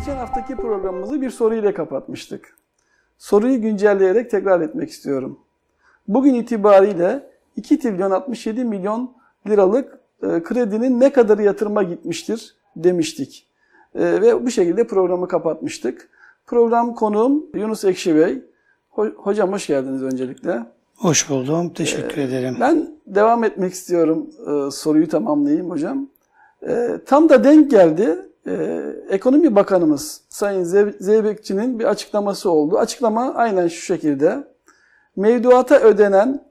Geçen haftaki programımızı bir soruyla kapatmıştık. Soruyu güncelleyerek tekrar etmek istiyorum. Bugün itibariyle 2 trilyon 67 milyon liralık e, kredinin ne kadarı yatırıma gitmiştir demiştik. E, ve bu şekilde programı kapatmıştık. Program konuğum Yunus Ekşi Bey. Hocam hoş geldiniz öncelikle. Hoş buldum. Teşekkür ee, ederim. Ben devam etmek istiyorum. Ee, soruyu tamamlayayım hocam. Ee, tam da denk geldi. Ee, Ekonomi Bakanımız Sayın Zeybekçi'nin bir açıklaması oldu. Açıklama aynen şu şekilde. Mevduata ödenen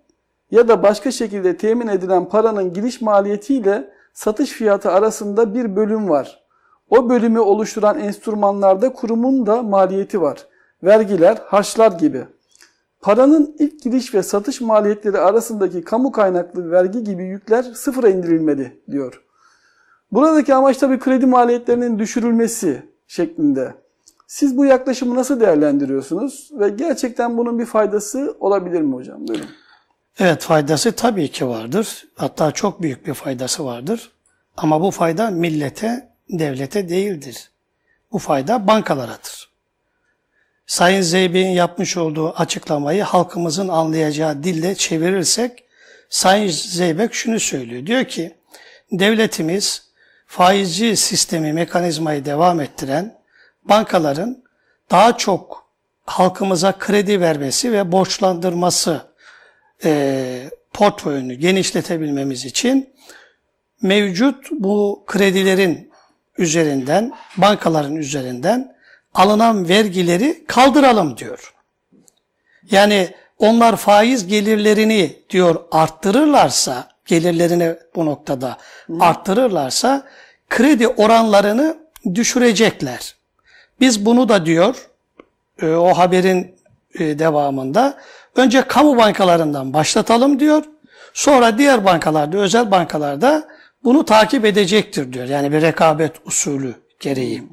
ya da başka şekilde temin edilen paranın giriş maliyetiyle satış fiyatı arasında bir bölüm var. O bölümü oluşturan enstrümanlarda kurumun da maliyeti var. Vergiler, harçlar gibi. Paranın ilk giriş ve satış maliyetleri arasındaki kamu kaynaklı vergi gibi yükler sıfıra indirilmeli diyor. Buradaki amaç tabii kredi maliyetlerinin düşürülmesi şeklinde. Siz bu yaklaşımı nasıl değerlendiriyorsunuz ve gerçekten bunun bir faydası olabilir mi hocam? Buyurun. Evet faydası tabii ki vardır. Hatta çok büyük bir faydası vardır. Ama bu fayda millete, devlete değildir. Bu fayda bankalarıdır. Sayın Zeybek'in yapmış olduğu açıklamayı halkımızın anlayacağı dille çevirirsek Sayın Zeybek şunu söylüyor. Diyor ki devletimiz faizci sistemi, mekanizmayı devam ettiren bankaların daha çok halkımıza kredi vermesi ve borçlandırması e, portföyünü genişletebilmemiz için mevcut bu kredilerin üzerinden, bankaların üzerinden alınan vergileri kaldıralım diyor. Yani onlar faiz gelirlerini diyor arttırırlarsa, gelirlerini bu noktada arttırırlarsa kredi oranlarını düşürecekler. Biz bunu da diyor e, o haberin e, devamında önce kamu bankalarından başlatalım diyor. Sonra diğer bankalarda, özel bankalarda bunu takip edecektir diyor. Yani bir rekabet usulü gereği.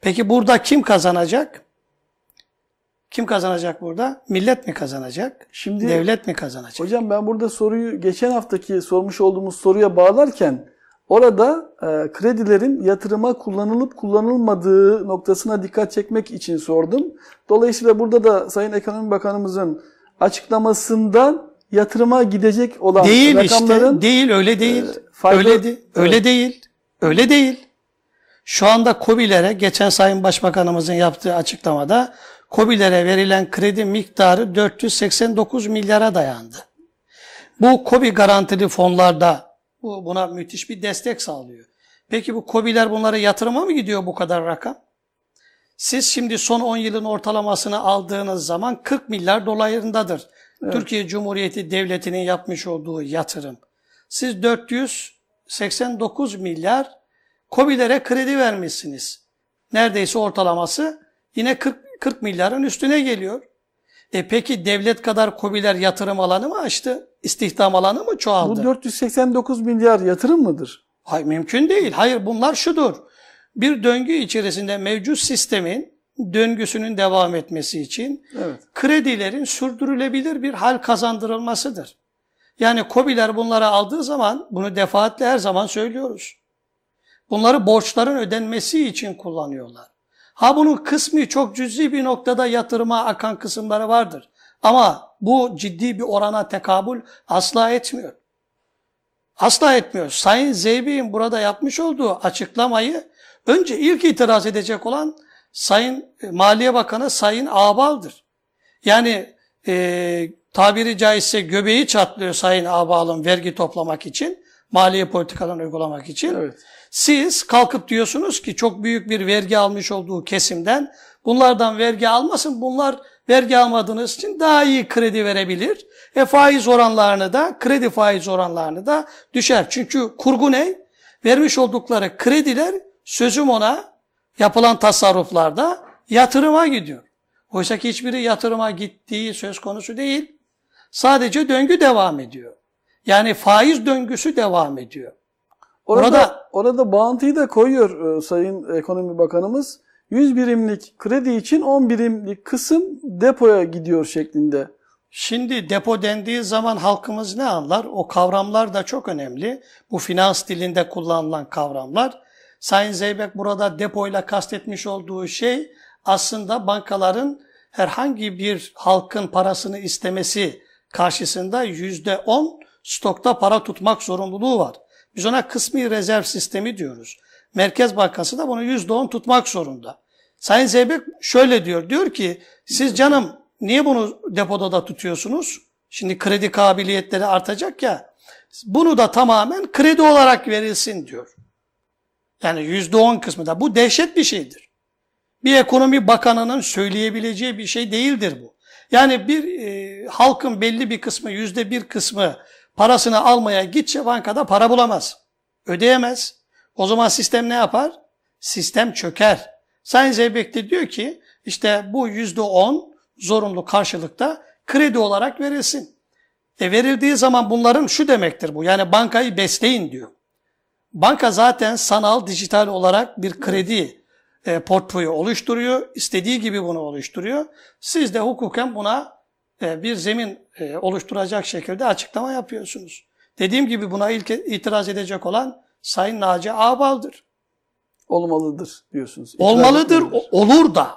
Peki burada kim kazanacak? Kim kazanacak burada? Millet mi kazanacak? Şimdi devlet mi kazanacak? Hocam ben burada soruyu geçen haftaki sormuş olduğumuz soruya bağlarken orada e, kredilerin yatırıma kullanılıp kullanılmadığı noktasına dikkat çekmek için sordum. Dolayısıyla burada da Sayın Ekonomi Bakanımızın açıklamasından yatırıma gidecek olan değil rakamların işte, değil öyle değil. E, fayda, öyle de, öyle evet. değil. Öyle değil. Şu anda COBİ'lere geçen Sayın Başbakanımızın yaptığı açıklamada COBİ'lere verilen kredi miktarı 489 milyara dayandı. Bu COBİ garantili fonlarda bu buna müthiş bir destek sağlıyor. Peki bu COBİ'ler bunlara yatırıma mı gidiyor bu kadar rakam? Siz şimdi son 10 yılın ortalamasını aldığınız zaman 40 milyar dolarındadır. Evet. Türkiye Cumhuriyeti Devleti'nin yapmış olduğu yatırım. Siz 489 milyar COBİ'lere kredi vermişsiniz. Neredeyse ortalaması yine 40, 40 milyarın üstüne geliyor. E peki devlet kadar COBİ'ler yatırım alanı mı açtı? İstihdam alanı mı çoğaldı? Bu 489 milyar yatırım mıdır? Hayır mümkün değil. Hayır bunlar şudur. Bir döngü içerisinde mevcut sistemin döngüsünün devam etmesi için evet. kredilerin sürdürülebilir bir hal kazandırılmasıdır. Yani COBİ'ler bunları aldığı zaman bunu defaatle her zaman söylüyoruz. Bunları borçların ödenmesi için kullanıyorlar. Ha bunun kısmı çok cüzi bir noktada yatırıma akan kısımları vardır. Ama bu ciddi bir orana tekabül asla etmiyor. Asla etmiyor. Sayın Zeybi'nin burada yapmış olduğu açıklamayı önce ilk itiraz edecek olan Sayın e, Maliye Bakanı Sayın Ağbal'dır. Yani e, tabiri caizse göbeği çatlıyor Sayın Ağbal'ın vergi toplamak için, maliye politikalarını uygulamak için. Evet. Siz kalkıp diyorsunuz ki çok büyük bir vergi almış olduğu kesimden bunlardan vergi almasın. Bunlar vergi almadığınız için daha iyi kredi verebilir. E faiz oranlarını da, kredi faiz oranlarını da düşer. Çünkü kurgu ne? Vermiş oldukları krediler sözüm ona yapılan tasarruflarda yatırıma gidiyor. Oysa ki hiçbiri yatırıma gittiği söz konusu değil. Sadece döngü devam ediyor. Yani faiz döngüsü devam ediyor. Orada, orada, orada bağıntıyı da koyuyor e, Sayın Ekonomi Bakanımız. 100 birimlik kredi için 10 birimlik kısım depoya gidiyor şeklinde. Şimdi depo dendiği zaman halkımız ne anlar? O kavramlar da çok önemli. Bu finans dilinde kullanılan kavramlar. Sayın Zeybek burada depoyla kastetmiş olduğu şey aslında bankaların herhangi bir halkın parasını istemesi karşısında yüzde on stokta para tutmak zorunluluğu var. Biz ona kısmi rezerv sistemi diyoruz. Merkez Bankası da bunu yüzde on tutmak zorunda. Sayın Zeybek şöyle diyor. Diyor ki siz canım niye bunu depoda da tutuyorsunuz? Şimdi kredi kabiliyetleri artacak ya. Bunu da tamamen kredi olarak verilsin diyor. Yani yüzde on kısmı da. Bu dehşet bir şeydir. Bir ekonomi bakanının söyleyebileceği bir şey değildir bu. Yani bir e, halkın belli bir kısmı, yüzde bir kısmı parasını almaya gitse bankada para bulamaz. Ödeyemez. O zaman sistem ne yapar? Sistem çöker. Sayın Zeybek de diyor ki işte bu yüzde on zorunlu karşılıkta kredi olarak verilsin. E verildiği zaman bunların şu demektir bu. Yani bankayı besleyin diyor. Banka zaten sanal, dijital olarak bir kredi e, portföyü oluşturuyor. İstediği gibi bunu oluşturuyor. Siz de hukuken buna e, bir zemin e, oluşturacak şekilde açıklama yapıyorsunuz. Dediğim gibi buna ilk itiraz edecek olan Sayın Naci Ağbal'dır. Olmalıdır diyorsunuz. İtiraz Olmalıdır, etmelidir. olur da.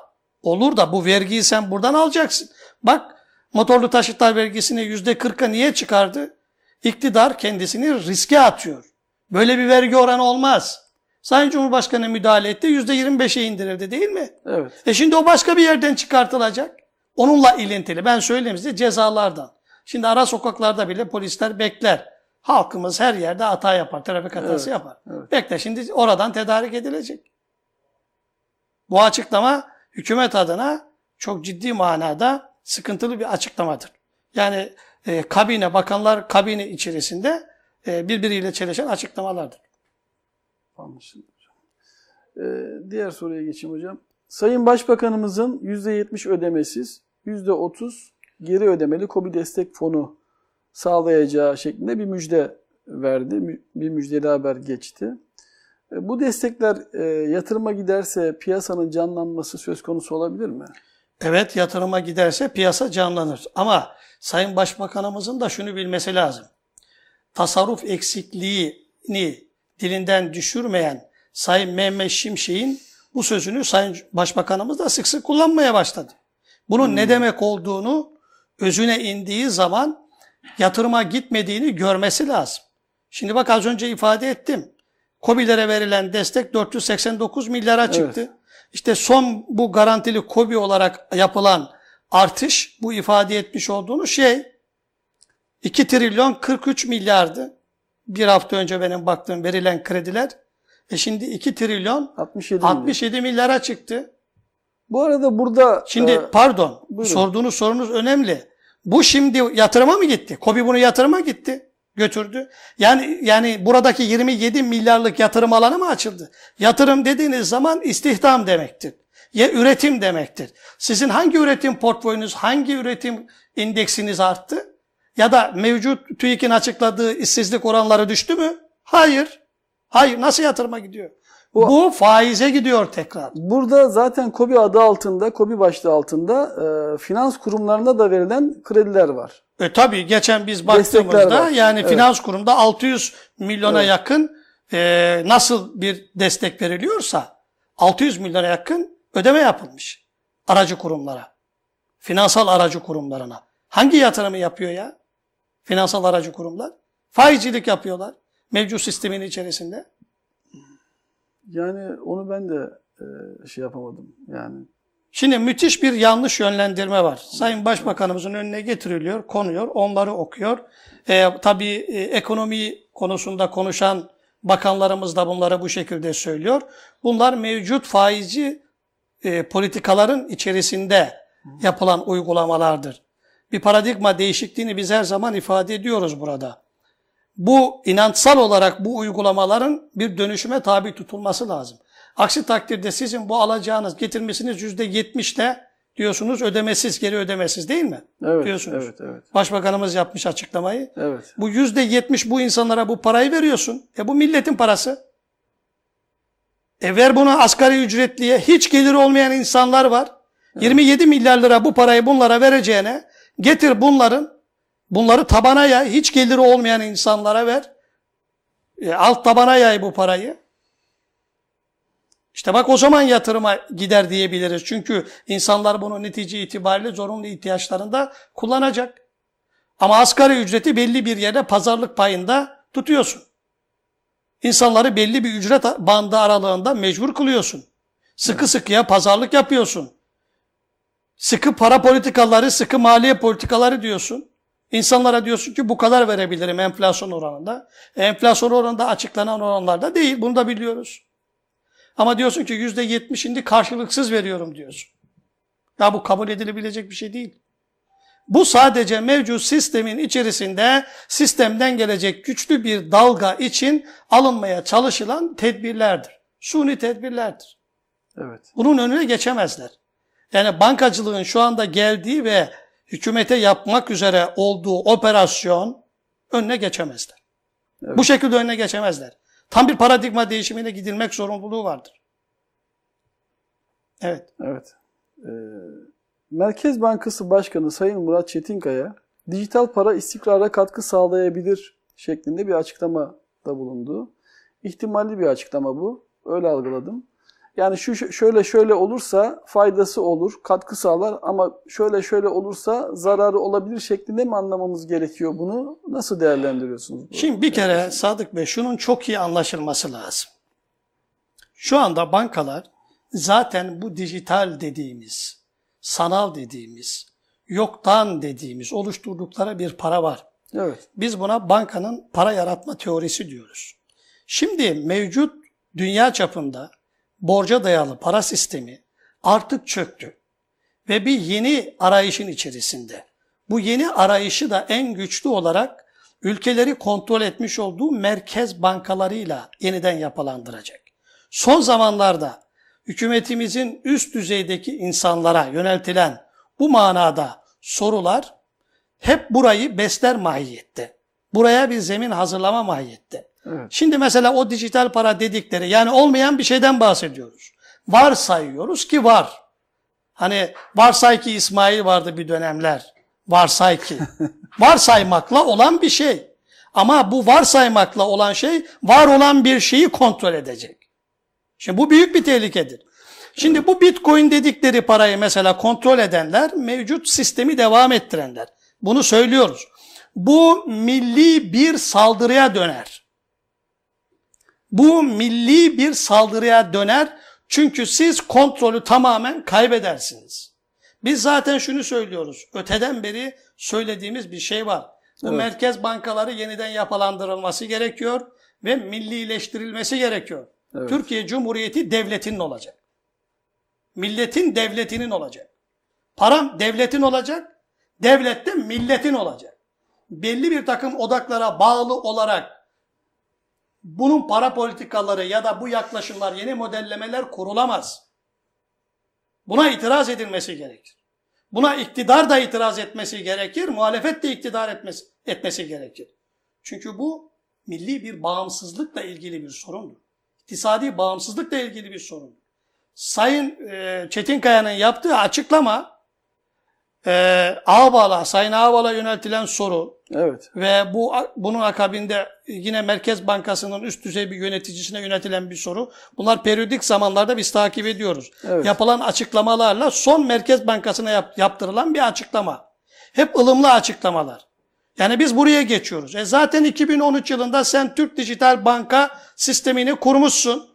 Olur da bu vergiyi sen buradan alacaksın. Bak motorlu taşıtlar vergisini yüzde kırka niye çıkardı? İktidar kendisini riske atıyor. Böyle bir vergi oranı olmaz. Sayın Cumhurbaşkanı müdahale etti, yüzde yirmi beşe indirildi değil mi? Evet. E şimdi o başka bir yerden çıkartılacak. Onunla ilintili. Ben söyleyeyim size cezalardan. Şimdi ara sokaklarda bile polisler bekler. Halkımız her yerde hata yapar, trafik hatası Evet, yapar. evet. Bekle şimdi oradan tedarik edilecek. Bu açıklama hükümet adına çok ciddi manada sıkıntılı bir açıklamadır. Yani e, kabine, bakanlar kabine içerisinde e, birbiriyle çelişen açıklamalardır. Anlaşıldı hocam. Ee, diğer soruya geçeyim hocam. Sayın Başbakanımızın %70 ödemesiz, %30 geri ödemeli KOBİ destek fonu sağlayacağı şeklinde bir müjde verdi. Bir müjdeli haber geçti. E, Bu destekler e, yatırıma giderse piyasanın canlanması söz konusu olabilir mi? Evet yatırıma giderse piyasa canlanır. Ama Sayın Başbakanımızın da şunu bilmesi lazım. Tasarruf eksikliğini dilinden düşürmeyen Sayın Mehmet Şimşek'in bu sözünü Sayın Başbakanımız da sık sık kullanmaya başladı. Bunun ne demek olduğunu özüne indiği zaman yatırıma gitmediğini görmesi lazım. Şimdi bak az önce ifade ettim. KOBİ'lere verilen destek 489 milyara çıktı. İşte son bu garantili KOBİ olarak yapılan artış bu ifade etmiş olduğunu şey 2 trilyon 43 milyardı. Bir hafta önce benim baktığım verilen krediler. E şimdi 2 trilyon 67 milyon. 67 milyara çıktı. Bu arada burada Şimdi e, pardon buyurun. sorduğunuz sorunuz önemli. Bu şimdi yatırıma mı gitti? KOBİ bunu yatırıma gitti. Götürdü. Yani yani buradaki 27 milyarlık yatırım alanı mı açıldı? Yatırım dediğiniz zaman istihdam demektir. Ya üretim demektir. Sizin hangi üretim portföyünüz, hangi üretim indeksiniz arttı? Ya da mevcut TÜİK'in açıkladığı işsizlik oranları düştü mü? Hayır. Hayır. Nasıl yatırıma gidiyor? Bu- Bu faize gidiyor tekrar. Burada zaten KOBİ adı altında, KOBİ başlığı altında e, finans kurumlarına da verilen krediler var. E tabii geçen biz baktığımızda yani Evet. finans kurumda 600 milyona Evet. yakın e, nasıl bir destek veriliyorsa 600 milyona yakın ödeme yapılmış aracı kurumlara. Finansal aracı kurumlarına. Hangi yatırımı yapıyor ya? Finansal aracı kurumlar. Faizcilik yapıyorlar. Mevcut sistemin içerisinde. Yani onu ben de e, şey yapamadım. Yani Şimdi müthiş bir yanlış yönlendirme var. Sayın Başbakanımızın önüne getiriliyor, konuyor, onları okuyor. Ee, tabii e, ekonomi konusunda konuşan bakanlarımız da bunları bu şekilde söylüyor. Bunlar mevcut faizci e, politikaların içerisinde yapılan uygulamalardır. Bir paradigma değişikliğini biz her zaman ifade ediyoruz burada. Bu inançsal olarak bu uygulamaların bir dönüşüme tabi tutulması lazım. Aksi takdirde sizin bu alacağınız getirmesiniz yüzde yetmişle diyorsunuz ödemesiz, geri ödemesiz değil mi? evet, Diyorsunuz. evet, evet, Başbakanımız yapmış açıklamayı. evet. Bu yüzde yetmiş bu insanlara bu parayı veriyorsun. E bu milletin parası. E ver bunu asgari ücretliye. Hiç geliri olmayan insanlar var. 27 milyar lira bu parayı bunlara vereceğine getir bunların bunları tabana yay. Hiç geliri olmayan insanlara ver. E, alt tabana yay bu parayı. İşte bak o zaman yatırıma gider diyebiliriz. Çünkü insanlar bunu netice itibariyle zorunlu ihtiyaçlarında kullanacak. Ama asgari ücreti belli bir yerde pazarlık payında tutuyorsun. İnsanları belli bir ücret bandı aralığında mecbur kılıyorsun. Sıkı sıkıya pazarlık yapıyorsun. Sıkı para politikaları, sıkı maliye politikaları diyorsun. İnsanlara diyorsun ki bu kadar verebilirim enflasyon oranında. Enflasyon oranında açıklanan oranlarda değil. Bunu da biliyoruz. Ama diyorsun ki yüzde yetmişinde karşılıksız veriyorum diyorsun. Ya bu kabul edilebilecek bir şey değil. Bu sadece mevcut sistemin içerisinde sistemden gelecek güçlü bir dalga için alınmaya çalışılan tedbirlerdir. Suni tedbirlerdir. Evet. Bunun önüne geçemezler. Yani bankacılığın şu anda geldiği ve hükümete yapmak üzere olduğu operasyon önüne geçemezler. Evet. Bu şekilde önüne geçemezler. Tam bir paradigma değişimine gidilmek zorunluluğu vardır. Evet. Evet. Ee, Merkez Bankası Başkanı Sayın Murat Çetinkaya, dijital para istikrara katkı sağlayabilir şeklinde bir açıklama da bulundu. İhtimalli bir açıklama bu. Öyle algıladım. Yani şu şöyle şöyle olursa faydası olur, katkı sağlar ama şöyle şöyle olursa zararı olabilir şeklinde mi anlamamız gerekiyor bunu? Nasıl değerlendiriyorsunuz? Bu? Şimdi bir kere Sadık Bey şunun çok iyi anlaşılması lazım. Şu anda bankalar zaten bu dijital dediğimiz, sanal dediğimiz, yoktan dediğimiz oluşturdukları bir para var. Evet. Biz buna bankanın para yaratma teorisi diyoruz. Şimdi mevcut dünya çapında borca dayalı para sistemi artık çöktü. Ve bir yeni arayışın içerisinde. Bu yeni arayışı da en güçlü olarak ülkeleri kontrol etmiş olduğu merkez bankalarıyla yeniden yapılandıracak. Son zamanlarda hükümetimizin üst düzeydeki insanlara yöneltilen bu manada sorular hep burayı besler mahiyette. Buraya bir zemin hazırlama mahiyette. Evet. Şimdi mesela o dijital para dedikleri yani olmayan bir şeyden bahsediyoruz. Varsayıyoruz ki var. Hani varsay ki İsmail vardı bir dönemler. Varsay ki. Varsaymakla olan bir şey. Ama bu varsaymakla olan şey var olan bir şeyi kontrol edecek. Şimdi bu büyük bir tehlikedir. Şimdi bu bitcoin dedikleri parayı mesela kontrol edenler mevcut sistemi devam ettirenler. Bunu söylüyoruz. Bu milli bir saldırıya döner. Bu milli bir saldırıya döner çünkü siz kontrolü tamamen kaybedersiniz. Biz zaten şunu söylüyoruz. Öteden beri söylediğimiz bir şey var. Bu Evet. merkez bankaları yeniden yapılandırılması gerekiyor ve millileştirilmesi gerekiyor. Evet. Türkiye Cumhuriyeti devletinin olacak. Milletin devletinin olacak. Param devletin olacak, devlet de milletin olacak. Belli bir takım odaklara bağlı olarak bunun para politikaları ya da bu yaklaşımlar, yeni modellemeler kurulamaz. Buna itiraz edilmesi gerekir. Buna iktidar da itiraz etmesi gerekir, muhalefet de iktidar etmesi, etmesi gerekir. Çünkü bu milli bir bağımsızlıkla ilgili bir sorundur. İktisadi bağımsızlıkla ilgili bir sorun. Sayın e, Çetinkaya'nın yaptığı açıklama e, Ağbal'a, Sayın Ağbal'a yöneltilen soru Evet. ve bu bunun akabinde yine Merkez Bankası'nın üst düzey bir yöneticisine yönetilen bir soru. Bunlar periyodik zamanlarda biz takip ediyoruz. Evet. Yapılan açıklamalarla son Merkez Bankası'na yap- yaptırılan bir açıklama. Hep ılımlı açıklamalar. Yani biz buraya geçiyoruz. E zaten 2013 yılında sen Türk Dijital Banka sistemini kurmuşsun.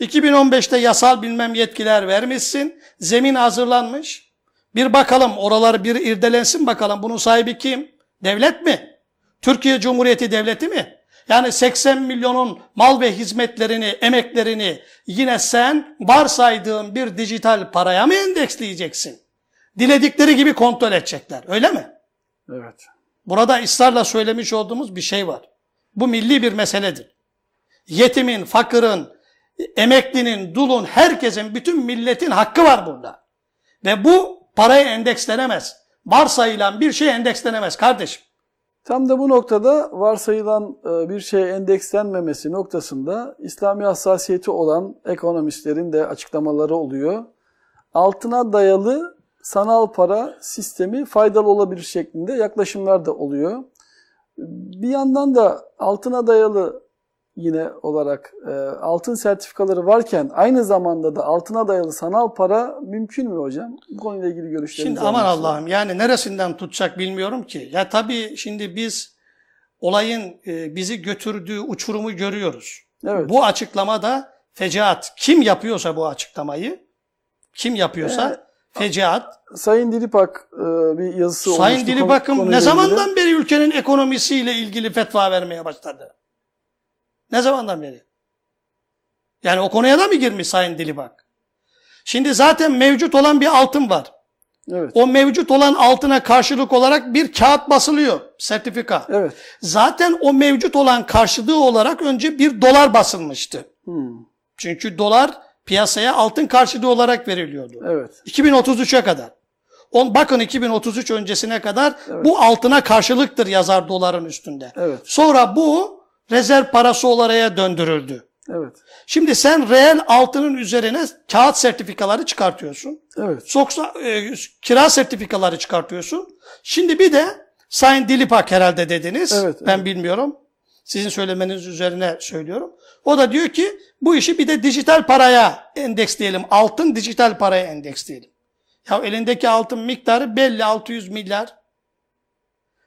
2015'te yasal bilmem yetkiler vermişsin. Zemin hazırlanmış. Bir bakalım oralar bir irdelensin bakalım. Bunun sahibi kim? Devlet mi? Türkiye Cumhuriyeti Devleti mi? Yani 80 milyonun mal ve hizmetlerini, emeklerini yine sen varsaydığın bir dijital paraya mı endeksleyeceksin? Diledikleri gibi kontrol edecekler. Öyle mi? Evet. Burada ısrarla söylemiş olduğumuz bir şey var. Bu milli bir meseledir. Yetimin, fakırın, emeklinin, dulun, herkesin, bütün milletin hakkı var burada. Ve bu paraya endekslenemez. Varsayılan bir şey endekslenemez kardeşim. Tam da bu noktada varsayılan e, bir şey endekslenmemesi noktasında İslami hassasiyeti olan ekonomistlerin de açıklamaları oluyor. Altına dayalı sanal para sistemi faydalı olabilir şeklinde yaklaşımlar da oluyor. Bir yandan da altına dayalı yine olarak e, altın sertifikaları varken aynı zamanda da altına dayalı sanal para mümkün mü hocam? Bu konuyla ilgili görüşlerinizi Şimdi aman. Allah'ım yani neresinden tutacak bilmiyorum ki. Ya tabii şimdi biz olayın e, bizi götürdüğü uçurumu görüyoruz. Evet. Bu açıklama da fecaat. Kim yapıyorsa bu açıklamayı, kim yapıyorsa fecaat. Sayın Dilipak e, bir yazısı Sayın konu- ne zamandan beri ülkenin ekonomisiyle ilgili fetva vermeye başladı? Ne zamandan beri? Yani o konuya da mı girmiş Sayın Dilipak? Şimdi zaten mevcut olan bir altın var. Evet. O mevcut olan altına karşılık olarak bir kağıt basılıyor, sertifika. Evet. Zaten o mevcut olan karşılığı olarak önce bir dolar basılmıştı. Hmm. Çünkü dolar piyasaya altın karşılığı olarak veriliyordu. Evet. 2033'e kadar. On, bakın 2033 öncesine kadar Evet. bu altına karşılıktır yazar doların üstünde. Evet. Sonra bu rezerv parası olarak döndürüldü. Evet. Şimdi sen reel altının üzerine kağıt sertifikaları çıkartıyorsun. Evet. Soksa, e, kira sertifikaları çıkartıyorsun. Şimdi bir de Sayın Dilipak herhalde dediniz. Evet, ben evet. bilmiyorum. Sizin söylemeniz üzerine söylüyorum. O da diyor ki bu işi bir de dijital paraya endeksleyelim. Altın dijital paraya endeksleyelim. Ya elindeki altın miktarı belli 600 milyar.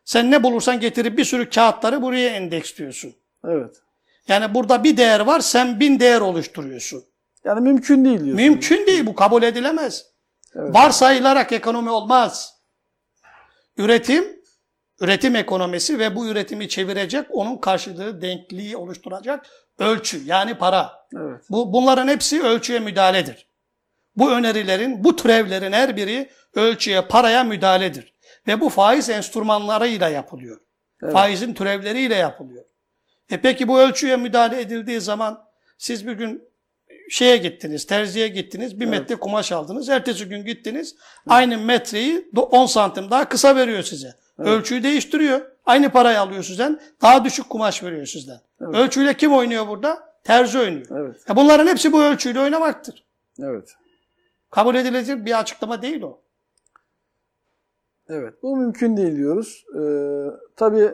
Sen ne bulursan getirip bir sürü kağıtları buraya endeksliyorsun. Evet. Yani burada bir değer var sen bin değer oluşturuyorsun. Yani mümkün değil diyorsunuz. Mümkün değil bu kabul edilemez. Evet. Varsayılarak ekonomi olmaz. Üretim, üretim ekonomisi ve bu üretimi çevirecek, onun karşılığı denkliği oluşturacak ölçü yani para. Evet. Bu bunların hepsi ölçüye müdahaledir. Bu önerilerin, bu türevlerin her biri ölçüye, paraya müdahaledir. Ve bu faiz enstrümanlarıyla yapılıyor. Evet. Faizin türevleriyle yapılıyor. E peki bu ölçüye müdahale edildiği zaman siz bir gün şeye gittiniz, terziye gittiniz, bir metre kumaş aldınız. Ertesi gün gittiniz, aynı metreyi do- 10 santim daha kısa veriyor size. Ölçüyü değiştiriyor. Aynı parayı alıyor sizden, daha düşük kumaş veriyor sizden. Evet. Ölçüyle kim oynuyor burada? Terzi oynuyor. Evet. E bunların hepsi bu ölçüyle oynamaktır. Evet. Kabul edilecek bir açıklama değil o. Evet. Bu mümkün değil diyoruz. Ee, tabii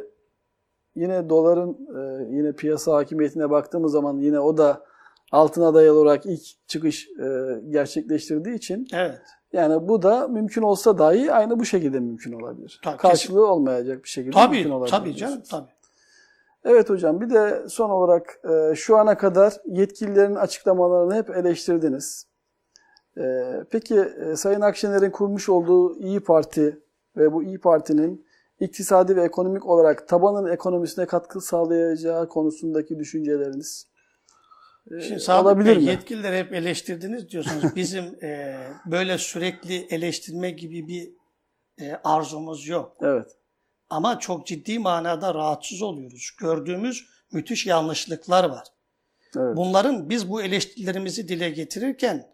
yine doların e, yine piyasa hakimiyetine baktığımız zaman yine o da altına dayalı olarak ilk çıkış e, gerçekleştirdiği için Evet. yani bu da mümkün olsa dahi aynı bu şekilde mümkün olabilir. Tabii, Karşılığı olmayacak bir şekilde Tabii, mümkün olabilir. tabii canım, tabii. Evet hocam bir de son olarak e, şu ana kadar yetkililerin açıklamalarını hep eleştirdiniz. E, peki e, Sayın Akşener'in kurmuş olduğu İyi Parti ve bu İyi Parti'nin iktisadi ve ekonomik olarak tabanın ekonomisine katkı sağlayacağı konusundaki düşünceleriniz e, Şimdi Sadık Bey, mi? yetkilileri hep eleştirdiniz diyorsunuz. Bizim e, böyle sürekli eleştirme gibi bir e, arzumuz yok. Evet. Ama çok ciddi manada rahatsız oluyoruz. Gördüğümüz müthiş yanlışlıklar var. Evet. Bunların biz bu eleştirilerimizi dile getirirken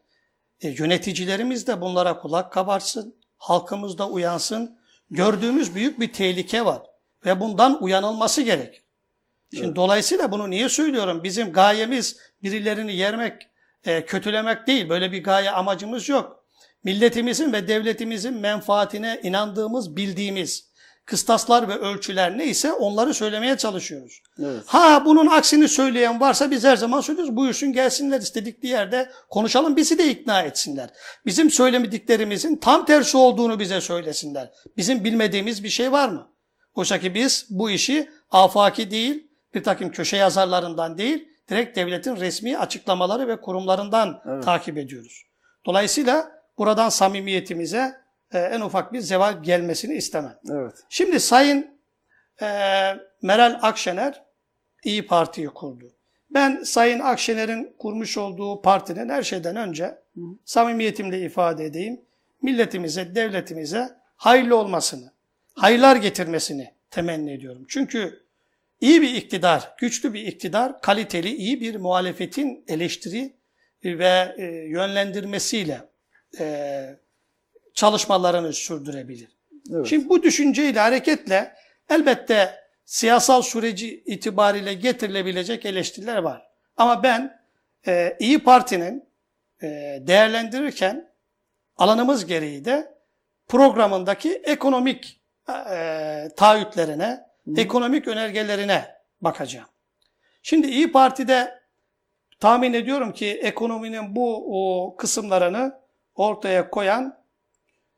e, yöneticilerimiz de bunlara kulak kabarsın, halkımız da uyansın. Gördüğümüz büyük bir tehlike var ve bundan uyanılması gerek. Şimdi dolayısıyla bunu niye söylüyorum? Bizim gayemiz birilerini yermek, e, kötülemek değil. Böyle bir gaye amacımız yok. Milletimizin ve devletimizin menfaatine inandığımız, bildiğimiz kıstaslar ve ölçüler neyse onları söylemeye çalışıyoruz. Evet. Ha bunun aksini söyleyen varsa biz her zaman söylüyoruz. Buyursun gelsinler istedikleri yerde konuşalım bizi de ikna etsinler. Bizim söylemediklerimizin tam tersi olduğunu bize söylesinler. Bizim bilmediğimiz bir şey var mı? Oysa ki biz bu işi afaki değil, bir takım köşe yazarlarından değil, direkt devletin resmi açıklamaları ve kurumlarından Evet. takip ediyoruz. Dolayısıyla buradan samimiyetimize e, en ufak bir zeval gelmesini istemem. Evet. Şimdi Sayın e, Meral Akşener İyi Parti'yi kurdu. Ben Sayın Akşener'in kurmuş olduğu partinin her şeyden önce samimiyetimle ifade edeyim. Milletimize, devletimize hayırlı olmasını, hayırlar getirmesini temenni ediyorum. Çünkü iyi bir iktidar, güçlü bir iktidar, kaliteli, iyi bir muhalefetin eleştiri ve e, yönlendirmesiyle e, çalışmalarını sürdürebilir. Evet. Şimdi bu düşünceyle hareketle elbette siyasal süreci itibariyle getirilebilecek eleştiriler var. Ama ben e, İyi Parti'nin e, değerlendirirken alanımız gereği de programındaki ekonomik e, taahhütlerine, ekonomik önergelerine bakacağım. Şimdi İyi Parti'de tahmin ediyorum ki ekonominin bu o, kısımlarını ortaya koyan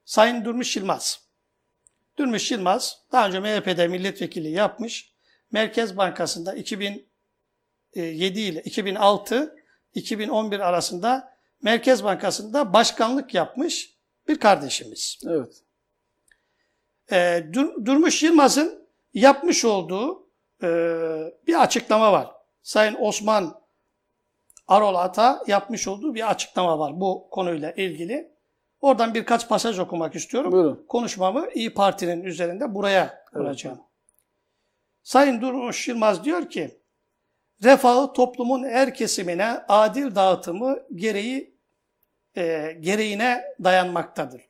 Sayın Durmuş Yılmaz. Durmuş Yılmaz daha önce MHP'de milletvekili yapmış. Merkez Bankası'nda 2007 ile 2006 2011 arasında Merkez Bankası'nda başkanlık yapmış bir kardeşimiz. Evet. Ee, Dur- Durmuş Yılmaz'ın yapmış olduğu e, bir açıklama var. Sayın Osman Arol Ata yapmış olduğu bir açıklama var bu konuyla ilgili. Oradan birkaç pasaj okumak istiyorum. Buyurun. Konuşmamı İyi Parti'nin üzerinde buraya kuracağım. Sayın Durmuş Yılmaz diyor ki, refahı toplumun her kesimine adil dağıtımı gereği e, gereğine dayanmaktadır.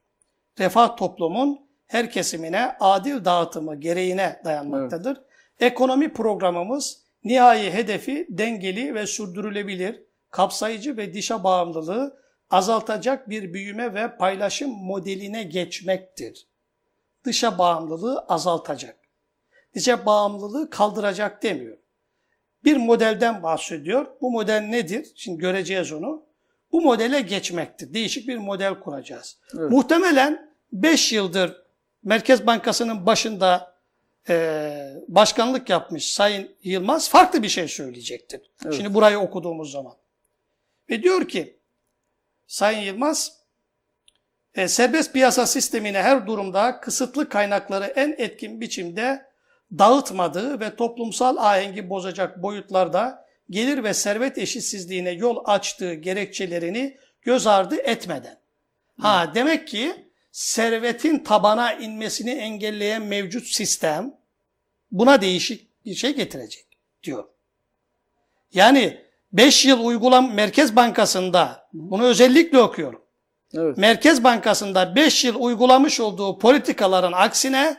Refah toplumun her kesimine adil dağıtımı gereğine dayanmaktadır. Ekonomi programımız nihai hedefi dengeli ve sürdürülebilir, kapsayıcı ve dışa bağımlılığı azaltacak bir büyüme ve paylaşım modeline geçmektir. Dışa bağımlılığı azaltacak. Dışa bağımlılığı kaldıracak demiyor. Bir modelden bahsediyor. Bu model nedir? Şimdi göreceğiz onu. Bu modele geçmektir. Değişik bir model kuracağız. Evet. Muhtemelen 5 yıldır Merkez Bankası'nın başında e, başkanlık yapmış Sayın Yılmaz farklı bir şey söyleyecektir. Evet. Şimdi burayı okuduğumuz zaman. Ve diyor ki Sayın Yılmaz e, serbest piyasa sistemine her durumda kısıtlı kaynakları en etkin biçimde dağıtmadığı ve toplumsal ahengi bozacak boyutlarda gelir ve servet eşitsizliğine yol açtığı gerekçelerini göz ardı etmeden. Ha demek ki servetin tabana inmesini engelleyen mevcut sistem buna değişik bir şey getirecek diyor. Yani 5 yıl uygulam Merkez Bankası'nda bunu özellikle okuyorum. Evet. Merkez Bankası'nda 5 yıl uygulamış olduğu politikaların aksine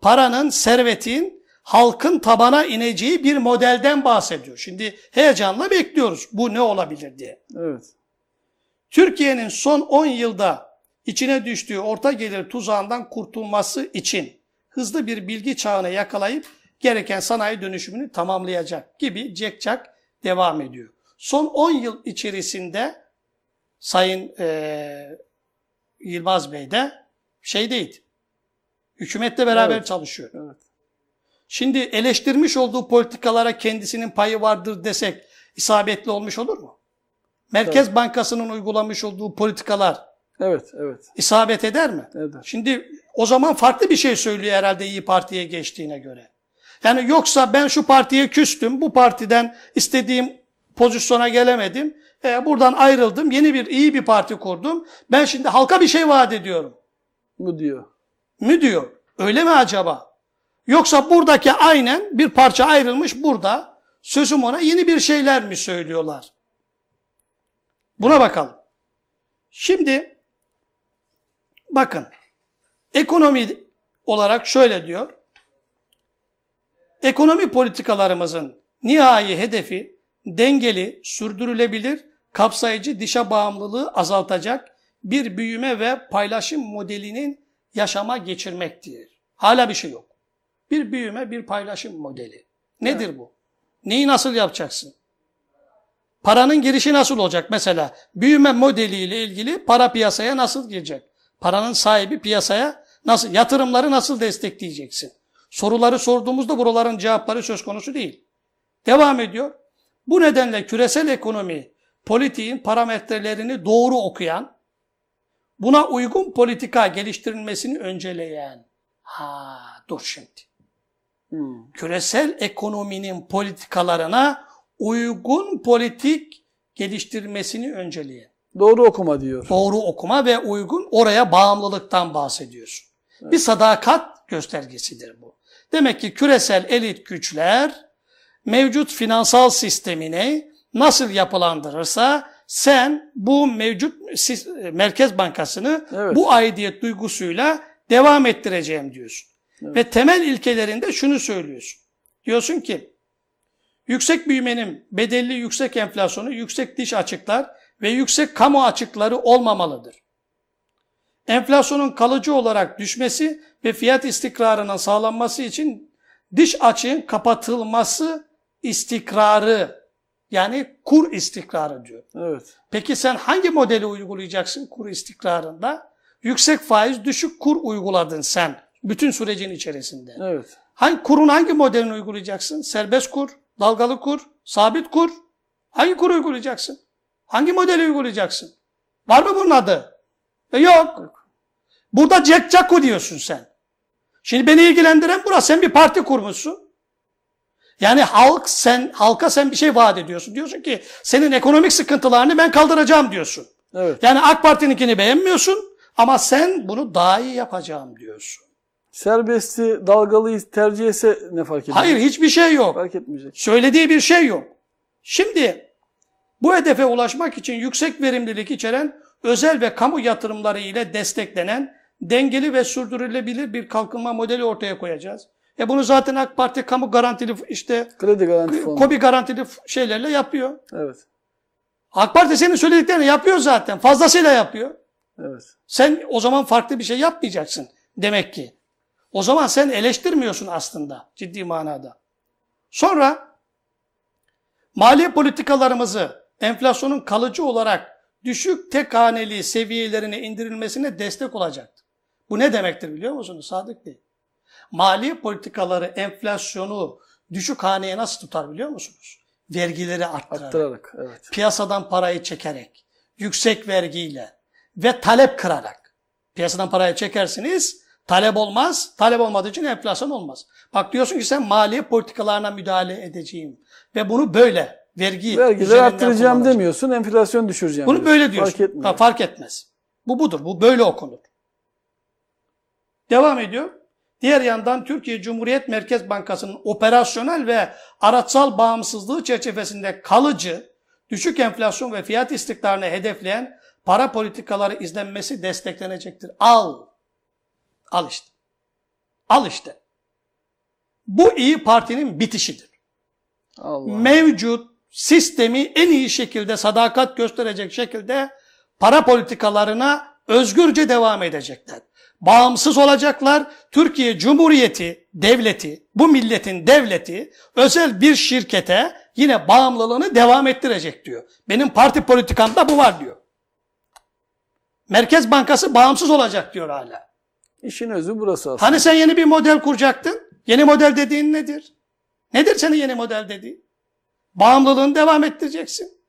paranın, servetin halkın tabana ineceği bir modelden bahsediyor. Şimdi heyecanla bekliyoruz bu ne olabilir diye. Evet. Türkiye'nin son 10 yılda içine düştüğü orta gelir tuzağından kurtulması için hızlı bir bilgi çağına yakalayıp gereken sanayi dönüşümünü tamamlayacak gibi cekcak devam ediyor. Son 10 yıl içerisinde Sayın eee Yılmaz Bey de şeydeydi. Hükümetle beraber Evet. çalışıyor. Evet. Şimdi eleştirmiş olduğu politikalara kendisinin payı vardır desek isabetli olmuş olur mu? Merkez Bankası'nın uygulamış olduğu politikalar Evet. Evet. isabet eder mi? Eder. Şimdi o zaman farklı bir şey söylüyor herhalde İyi Parti'ye geçtiğine göre. Yani yoksa ben şu partiye küstüm, bu partiden istediğim pozisyona gelemedim, e, buradan ayrıldım, yeni bir iyi bir parti kurdum, ben şimdi halka bir şey vaat ediyorum Bu diyor. mü diyor. Öyle mi acaba? Yoksa buradaki aynen bir parça ayrılmış burada sözüm ona yeni bir şeyler mi söylüyorlar? Buna bakalım. Şimdi bakın ekonomi olarak şöyle diyor. Ekonomi politikalarımızın nihai hedefi dengeli, sürdürülebilir, kapsayıcı dışa bağımlılığı azaltacak bir büyüme ve paylaşım modelinin yaşama geçirmektir. Hala bir şey yok. Bir büyüme, bir paylaşım modeli. Nedir bu? Neyi nasıl yapacaksın? Paranın girişi nasıl olacak? Mesela büyüme modeliyle ilgili para piyasaya nasıl girecek? Paranın sahibi piyasaya nasıl, yatırımları nasıl destekleyeceksin? Soruları sorduğumuzda buraların cevapları söz konusu değil. Devam ediyor. Bu nedenle küresel ekonomi politiğin parametrelerini doğru okuyan, buna uygun politika geliştirilmesini önceleyen. Ha dur şimdi. Hmm. Küresel ekonominin politikalarına uygun politik geliştirmesini önceleyen. Doğru okuma diyor. Doğru okuma ve uygun oraya bağımlılıktan bahsediyorsun. Bir sadakat göstergesidir bu. Demek ki küresel elit güçler mevcut finansal sistemini nasıl yapılandırırsa sen bu mevcut Merkez Bankası'nı Evet. bu aidiyet duygusuyla devam ettireceğim diyorsun. Ve temel ilkelerinde şunu söylüyorsun. Diyorsun ki yüksek büyümenin bedelli yüksek enflasyonu, yüksek dış açıklar ve yüksek kamu açıkları olmamalıdır. Enflasyonun kalıcı olarak düşmesi ve fiyat istikrarının sağlanması için dış açığın kapatılması istikrarı yani kur istikrarı diyor. Evet. Peki sen hangi modeli uygulayacaksın kur istikrarında? Yüksek faiz, düşük kur uyguladın sen bütün sürecin içerisinde. Evet. Hangi kurun hangi modelini uygulayacaksın? Serbest kur, dalgalı kur, sabit kur. Hangi kur uygulayacaksın? Hangi modeli uygulayacaksın? Var mı bunun adı? E yok. Burada Jack Jacko diyorsun sen. Şimdi beni ilgilendiren burası. Sen bir parti kurmuşsun. Yani halk sen halka sen bir şey vaat ediyorsun. Diyorsun ki senin ekonomik sıkıntılarını ben kaldıracağım diyorsun. Evet. Yani AK Parti'ninkini beğenmiyorsun ama sen bunu daha iyi yapacağım diyorsun. Serbesti, dalgalıyı tercih etse ne fark ediyor? Hayır hiçbir şey yok. Fark etmeyecek. Söylediği bir şey yok. Şimdi bu hedefe ulaşmak için yüksek verimlilik içeren özel ve kamu yatırımları ile desteklenen dengeli ve sürdürülebilir bir kalkınma modeli ortaya koyacağız. E bunu zaten AK Parti kamu garantili işte Kredi garanti fonu. kobi garantili şeylerle yapıyor. Evet. AK Parti senin söylediklerini yapıyor zaten. Fazlasıyla yapıyor. Evet. Sen o zaman farklı bir şey yapmayacaksın demek ki. O zaman sen eleştirmiyorsun aslında ciddi manada. Sonra maliye politikalarımızı enflasyonun kalıcı olarak düşük tek haneli seviyelerine indirilmesine destek olacaktır. Bu ne demektir biliyor musunuz Sadık Bey? Maliye politikaları enflasyonu düşük haneye nasıl tutar biliyor musunuz? Vergileri arttırarak Arttırarak. Evet. piyasadan parayı çekerek, yüksek vergiyle ve talep kırarak. Piyasadan parayı çekersiniz, talep olmaz. Talep olmadığı için enflasyon olmaz. Bak diyorsun ki sen maliye politikalarına müdahale edeceğim. Ve bunu böyle vergi Vergileri arttıracağım demiyorsun, enflasyon düşüreceğim. Bunu diyorsun. böyle diyorsun. Fark etmiyor. Ha, fark etmez. Bu budur. Bu böyle okunur. Devam ediyor. Diğer yandan Türkiye Cumhuriyet Merkez Bankası'nın operasyonel ve araçsal bağımsızlığı çerçevesinde kalıcı, düşük enflasyon ve fiyat istikrarını hedefleyen para politikaları izlenmesi desteklenecektir. Al. Al işte. Al işte. Bu iyi Parti'nin bitişidir Allah. mevcut sistemi en iyi şekilde sadakat gösterecek şekilde para politikalarına özgürce devam edecekler. Bağımsız olacaklar. Türkiye Cumhuriyeti devleti, bu milletin devleti özel bir şirkete yine bağımlılığını devam ettirecek diyor. Benim parti politikamda bu var diyor. Merkez Bankası bağımsız olacak diyor hala. İşin özü burası aslında. Hani sen yeni bir model kuracaktın? Yeni model dediğin nedir? Nedir senin yeni model dediğin? Bağımlılığını devam ettireceksin.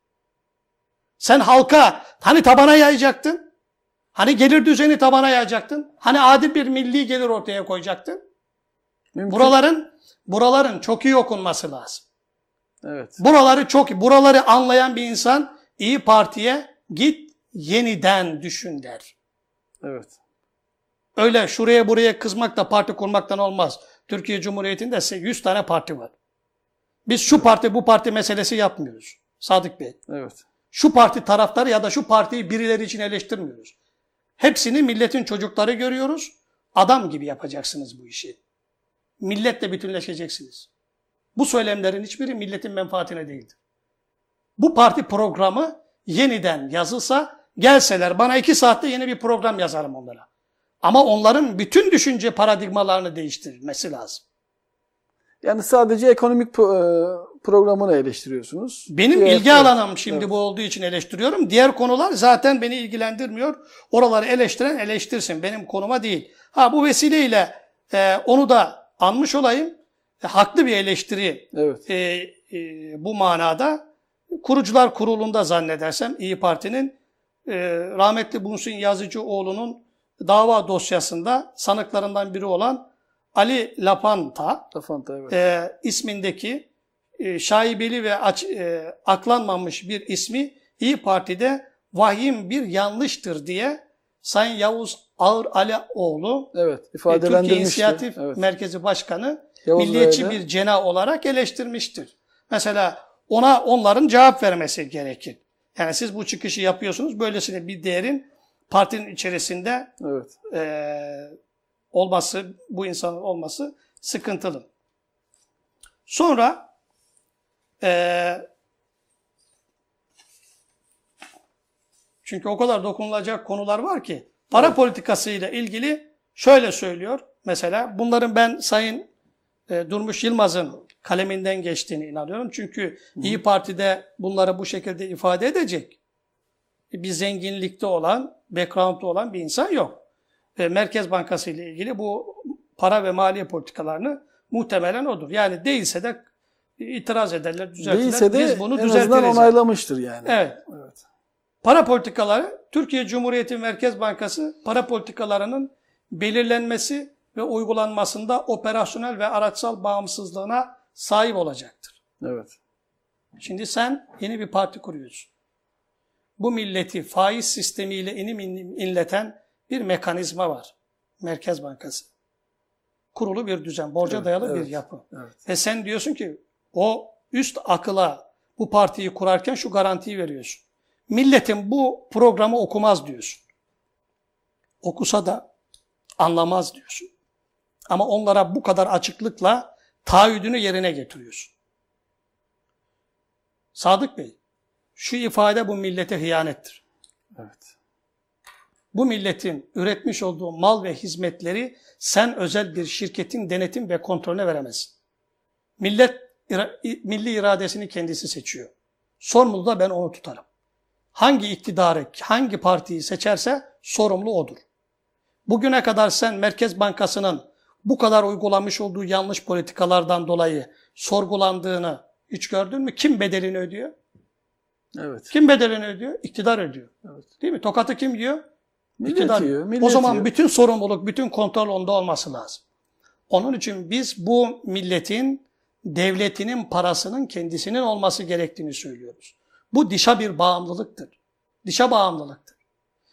Sen halka hani tabana yayacaktın? Hani gelir düzeni tabana yayacaktın? Hani adil bir milli gelir ortaya koyacaktın? Mümkün. Buraların buraların çok iyi okunması lazım. Evet. Buraları çok buraları anlayan bir insan iyi Parti'ye git yeniden düşün der. Evet. Öyle şuraya buraya kızmakla parti kurmaktan olmaz. Türkiye Cumhuriyeti'nde 100 tane parti var. Biz şu parti bu parti meselesi yapmıyoruz. Sadık Bey. Evet. Şu parti taraftarı ya da şu partiyi birileri için eleştirmiyoruz. Hepsini milletin çocukları görüyoruz. Adam gibi yapacaksınız bu işi. Milletle bütünleşeceksiniz. Bu söylemlerin hiçbiri milletin menfaatine değildir. Bu parti programı yeniden yazılsa gelseler bana iki saatte yeni bir program yazarım onlara. Ama onların bütün düşünce paradigmalarını değiştirilmesi lazım. Yani sadece ekonomik pro- e, programını eleştiriyorsunuz. Benim Diğer- ilgi alanım şimdi Evet. bu olduğu için eleştiriyorum. Diğer konular zaten beni ilgilendirmiyor. Oraları eleştiren eleştirsin. Benim konuma değil. Ha bu vesileyle e, onu da anmış olayım. E, haklı bir eleştiri Evet. e, e, bu manada. Kurucular Kurulu'nda zannedersem İyi Parti'nin e, rahmetli Bunsun Yazıcıoğlu'nun dava dosyasında sanıklarından biri olan Ali Lapanta Lafanta evet. e, ismindeki e, şaibeli ve aç, e, aklanmamış bir ismi İyi Parti'de vahim bir yanlıştır diye Sayın Yavuz Ağır Alioğlu evet. e, Türkiye ifadelendirmişti. İnisiyatif Evet. Merkezi Başkanı Yavuz milliyetçi Bey'e de- bir cena olarak eleştirmiştir. Mesela ona onların cevap vermesi gerekir. Yani siz bu çıkışı yapıyorsunuz. Böylesine bir değerin partinin içerisinde Evet. e, olması, bu insanın olması sıkıntılı. Sonra e, çünkü o kadar dokunulacak konular var ki para politikası ile ilgili şöyle söylüyor. Mesela bunların ben Sayın e, Durmuş Yılmaz'ın kaleminden geçtiğine inanıyorum. Çünkü İyi Parti'de bunları bu şekilde ifade edecek bir zenginlikte olan, background'da olan bir insan yok. Merkez Bankası ile ilgili bu para ve maliye politikalarını muhtemelen odur. Yani değilse de itiraz ederler, düzeltirler. Değilse de Biz bunu en azından onaylamıştır yani. Evet. Evet. Para politikaları, Türkiye Cumhuriyeti Merkez Bankası para politikalarının belirlenmesi ve uygulanmasında operasyonel ve araçsal bağımsızlığına sahip olacaktır. Evet. Şimdi sen yeni bir parti kuruyorsun. Bu milleti faiz sistemiyle inim inleten bir mekanizma var. Merkez Bankası. Kurulu bir düzen, borca Evet, dayalı bir evet, yapı. Evet. Ve sen diyorsun ki o üst akıla bu partiyi kurarken şu garantiyi veriyorsun. Milletin bu programı okumaz diyorsun. Okusa da anlamaz diyorsun. Ama onlara bu kadar açıklıkla taahhüdünü yerine getiriyorsun. Sadık Bey, şu ifade bu millete hıyanettir. Evet. Bu milletin üretmiş olduğu mal ve hizmetleri sen özel bir şirketin denetim ve kontrolüne veremezsin. Millet milli iradesini kendisi seçiyor. Sorumlu da ben onu tutarım. Hangi iktidarı, hangi partiyi seçerse sorumlu odur. Bugüne kadar sen Merkez Bankası'nın bu kadar uygulamış olduğu yanlış politikalardan dolayı sorgulandığını hiç gördün mü? Kim bedelini ödüyor? Evet. Kim bedelini ödüyor? İktidar ödüyor. Evet. Değil mi? Tokatı kim yiyor? Millet İktidar. yiyor, millet o zaman yiyor. bütün sorumluluk, bütün kontrol onda olması lazım. Onun için biz bu milletin, devletinin parasının kendisinin olması gerektiğini söylüyoruz. Bu dışa bir bağımlılıktır. Dışa bağımlılıktır.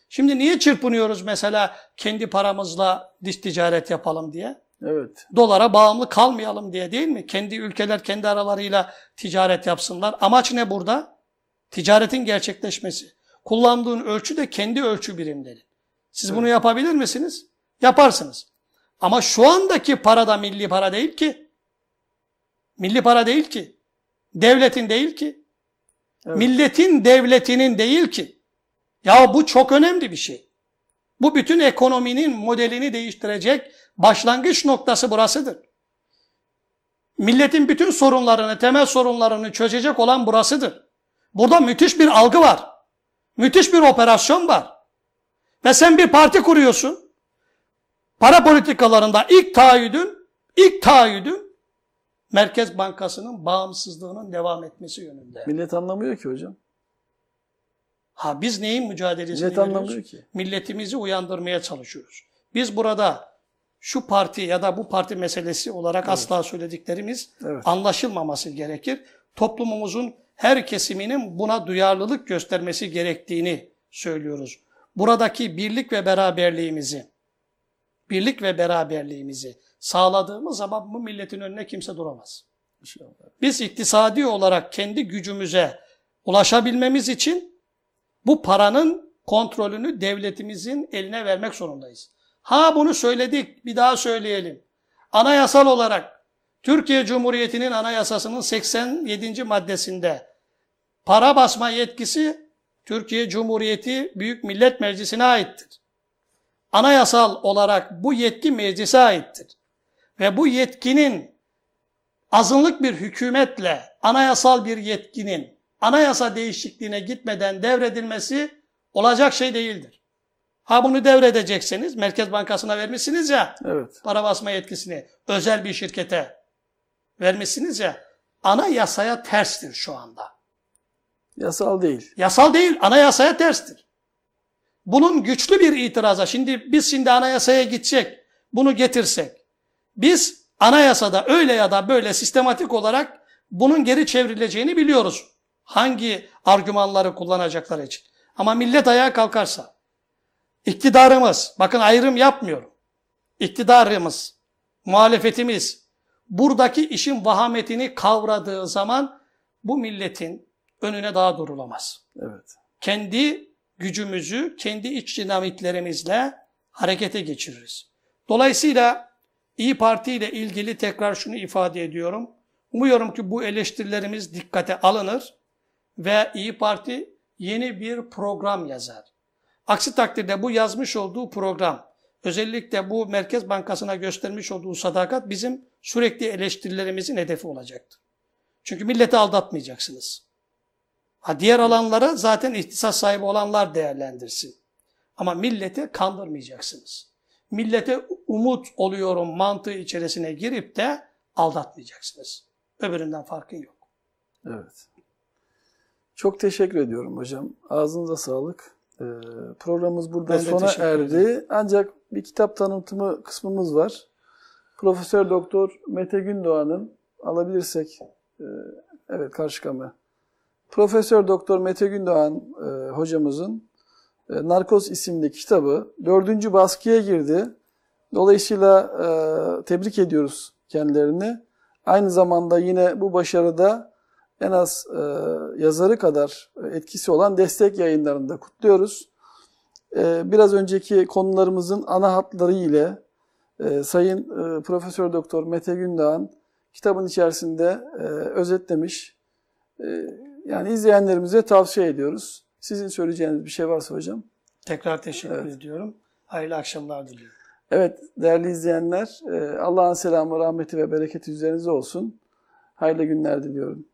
Şimdi niye çırpınıyoruz mesela kendi paramızla dış ticaret yapalım diye? Evet. Dolara bağımlı kalmayalım diye değil mi? Kendi ülkeler kendi aralarıyla ticaret yapsınlar. Amaç ne burada? Ticaretin gerçekleşmesi. Kullandığın ölçü de kendi ölçü birimleri. Siz bunu yapabilir misiniz? Yaparsınız. Ama şu andaki para da milli para değil ki. Milli para değil ki. Devletin değil ki. Evet. Milletin devletinin değil ki. Ya bu çok önemli bir şey. Bu bütün ekonominin modelini değiştirecek başlangıç noktası burasıdır. Milletin bütün sorunlarını, temel sorunlarını çözecek olan burasıdır. Burada müthiş bir algı var. Müthiş bir operasyon var. Ve sen bir parti kuruyorsun. Para politikalarında ilk taahhüdün, ilk taahhüdün Merkez Bankası'nın bağımsızlığının devam etmesi yönünde. Millet anlamıyor ki hocam. Ha biz neyin mücadelesini Millet anlamıyor ki. Milletimizi uyandırmaya çalışıyoruz. Biz burada şu parti ya da bu parti meselesi olarak asla söylediklerimiz Evet. anlaşılmaması gerekir. Toplumumuzun her kesiminin buna duyarlılık göstermesi gerektiğini söylüyoruz. Buradaki birlik ve beraberliğimizi, birlik ve beraberliğimizi sağladığımız zaman bu milletin önüne kimse duramaz. İnşallah. Biz iktisadi olarak kendi gücümüze ulaşabilmemiz için bu paranın kontrolünü devletimizin eline vermek zorundayız. Ha bunu söyledik, bir daha söyleyelim. Anayasal olarak Türkiye Cumhuriyeti'nin anayasasının 87. maddesinde para basma yetkisi Türkiye Cumhuriyeti Büyük Millet Meclisi'ne aittir. Anayasal olarak bu yetki meclise aittir. Ve bu yetkinin azınlık bir hükümetle anayasal bir yetkinin anayasa değişikliğine gitmeden devredilmesi olacak şey değildir. Ha bunu devredecekseniz Merkez Bankası'na vermişsiniz ya Evet. para basma yetkisini özel bir şirkete vermişsiniz ya anayasaya terstir şu anda. Yasal değil. Yasal değil, anayasaya terstir. Bunun güçlü bir itiraza, şimdi biz şimdi anayasaya gidecek, bunu getirsek, biz anayasada öyle ya da böyle sistematik olarak bunun geri çevrileceğini biliyoruz. Hangi argümanları kullanacakları için. Ama millet ayağa kalkarsa, iktidarımız, bakın ayrım yapmıyorum, iktidarımız, muhalefetimiz, buradaki işin vahametini kavradığı zaman bu milletin önüne daha durulamaz Evet. kendi gücümüzü, kendi iç dinamiklerimizle harekete geçiririz. Dolayısıyla İyi Parti ile ilgili tekrar şunu ifade ediyorum. Umuyorum ki bu eleştirilerimiz dikkate alınır ve İyi Parti yeni bir program yazar. Aksi takdirde bu yazmış olduğu program özellikle bu Merkez Bankası'na göstermiş olduğu sadakat bizim sürekli eleştirilerimizin hedefi olacaktır. Çünkü milleti aldatmayacaksınız. Ha, diğer alanlara zaten ihtisas sahibi olanlar değerlendirsin. Ama milleti kandırmayacaksınız. Millete umut oluyorum mantığı içerisine girip de aldatmayacaksınız. Öbüründen farkı yok. Evet. Çok teşekkür ediyorum hocam. Ağzınıza sağlık. Ee, programımız burada sona erdi. Ancak bir kitap tanıtımı kısmımız var. Profesör Doktor Mete Gündoğan'ın alabilirsek e, evet karşı kamera. Profesör Doktor Mete Gündoğan e, hocamızın e, Narkoz isimli kitabı dördüncü baskıya girdi. Dolayısıyla e, tebrik ediyoruz kendilerini. Aynı zamanda yine bu başarıda en az e, yazarı kadar etkisi olan destek yayınlarını da kutluyoruz. E, biraz önceki konularımızın ana hatları ile e, Sayın e, Profesör Doktor Mete Gündoğan kitabın içerisinde e, özetlemiş. E, yani izleyenlerimize tavsiye ediyoruz. Sizin söyleyeceğiniz bir şey varsa hocam. Tekrar teşekkür Evet. ediyorum. Hayırlı akşamlar diliyorum. Evet değerli izleyenler e, Allah'ın selamı, rahmeti ve bereketi üzerinize olsun. Hayırlı günler diliyorum.